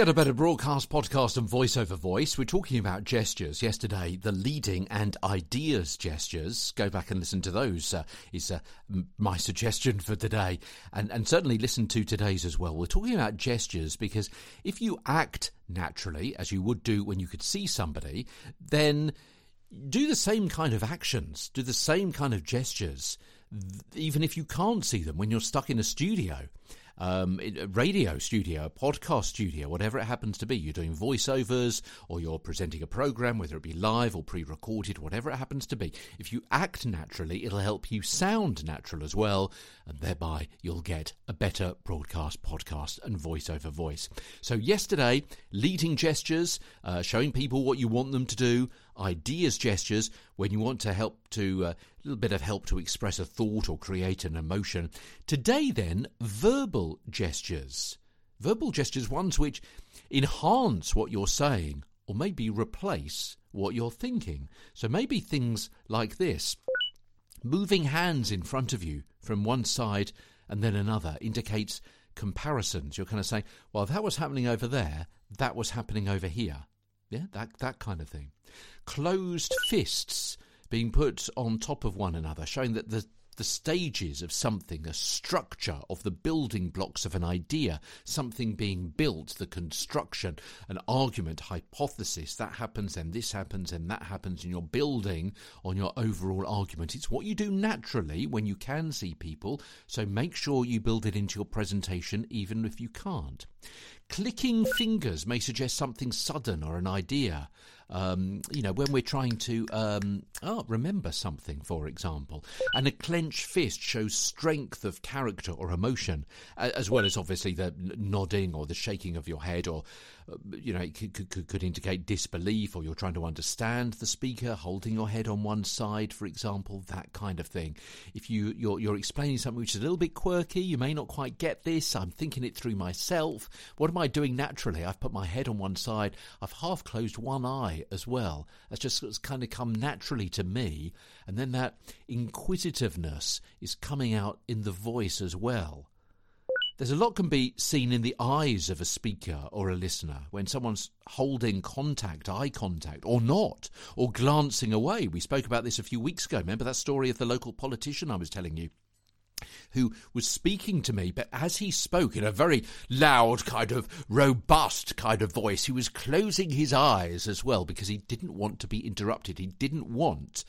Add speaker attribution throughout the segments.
Speaker 1: Get a better broadcast, podcast, and voiceover voice. We're talking about gestures yesterday, the leading and ideas gestures. Go back and listen to those. Uh, is uh, my suggestion for today, and and certainly listen to today's as well. We're talking about gestures because if you act naturally as you would do when you could see somebody, then do the same kind of actions, do the same kind of gestures, even if you can't see them when you're stuck in a studio um, radio studio, podcast studio, whatever it happens to be. You're doing voiceovers or you're presenting a program, whether it be live or pre recorded, whatever it happens to be. If you act naturally, it'll help you sound natural as well, and thereby you'll get a better broadcast, podcast, and voiceover voice. So, yesterday, leading gestures, uh, showing people what you want them to do ideas gestures when you want to help to a uh, little bit of help to express a thought or create an emotion. Today, then, verbal gestures. Verbal gestures, ones which enhance what you're saying or maybe replace what you're thinking. So maybe things like this moving hands in front of you from one side and then another indicates comparisons. You're kind of saying, well, that was happening over there, that was happening over here. Yeah, that, that kind of thing. Closed fists being put on top of one another, showing that the the stages of something, a structure of the building blocks of an idea, something being built, the construction, an argument, hypothesis, that happens, and this happens, and that happens, and you're building on your overall argument. It's what you do naturally when you can see people, so make sure you build it into your presentation even if you can't. Clicking fingers may suggest something sudden or an idea. Um, you know, when we're trying to um, oh, remember something, for example. And a clenched fist shows strength of character or emotion, as well as obviously the nodding or the shaking of your head, or, uh, you know, it could, could, could indicate disbelief or you're trying to understand the speaker, holding your head on one side, for example, that kind of thing. If you, you're, you're explaining something which is a little bit quirky, you may not quite get this, I'm thinking it through myself. What am I doing naturally? I've put my head on one side, I've half closed one eye as well. That's just it's kind of come naturally to me. And then that inquisitiveness is coming out in the voice as well. There's a lot can be seen in the eyes of a speaker or a listener when someone's holding contact, eye contact, or not, or glancing away. We spoke about this a few weeks ago. Remember that story of the local politician I was telling you? Who was speaking to me, but as he spoke in a very loud, kind of robust kind of voice, he was closing his eyes as well because he didn't want to be interrupted. He didn't want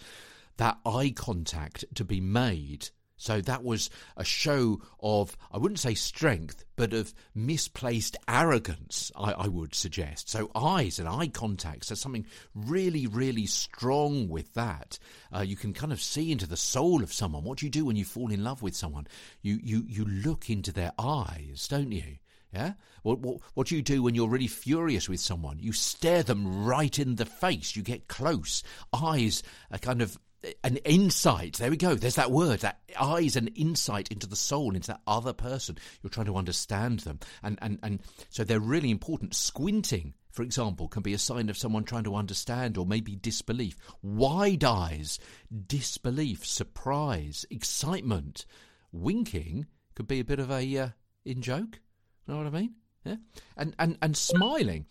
Speaker 1: that eye contact to be made so that was a show of, I wouldn't say strength, but of misplaced arrogance, I, I, would suggest. So eyes and eye contact, there's something really, really strong with that. Uh, you can kind of see into the soul of someone. What do you do when you fall in love with someone? You, you, you look into their eyes, don't you? Yeah? What, what, what do you do when you're really furious with someone? You stare them right in the face. You get close. Eyes are kind of an insight. There we go. There's that word. That eyes an insight into the soul, into that other person. You're trying to understand them, and and and so they're really important. Squinting, for example, can be a sign of someone trying to understand or maybe disbelief. Wide eyes, disbelief, surprise, excitement. Winking could be a bit of a uh, in joke. You know what I mean? Yeah. And and and smiling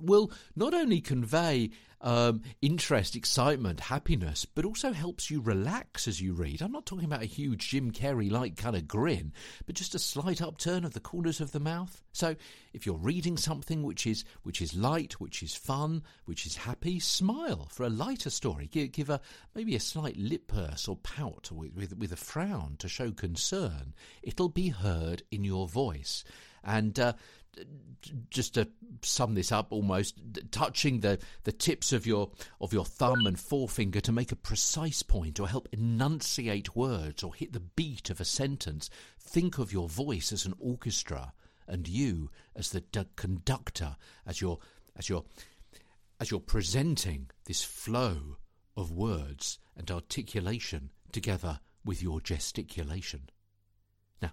Speaker 1: will not only convey um, interest, excitement, happiness, but also helps you relax as you read. I'm not talking about a huge Jim Carrey like kind of grin, but just a slight upturn of the corners of the mouth. So if you're reading something which is which is light, which is fun, which is happy, smile for a lighter story. Give, give a maybe a slight lip purse or pout with, with, with a frown to show concern. It'll be heard in your voice. And uh, just to sum this up almost touching the, the tips of your of your thumb and forefinger to make a precise point or help enunciate words or hit the beat of a sentence think of your voice as an orchestra and you as the d- conductor as you're as you're as you're presenting this flow of words and articulation together with your gesticulation. Now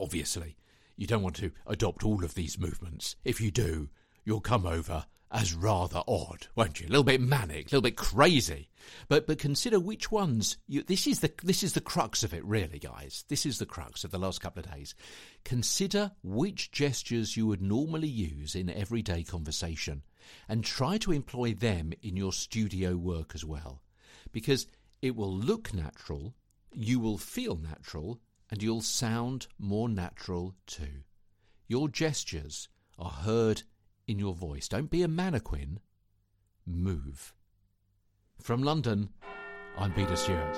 Speaker 1: obviously you don't want to adopt all of these movements. If you do, you'll come over as rather odd, won't you? A little bit manic, a little bit crazy. But but consider which ones. You, this is the this is the crux of it, really, guys. This is the crux of the last couple of days. Consider which gestures you would normally use in everyday conversation, and try to employ them in your studio work as well, because it will look natural, you will feel natural, and you'll sound more natural too. Your gestures are heard in your voice. Don't be a mannequin. Move. From London, I'm Peter Stewart.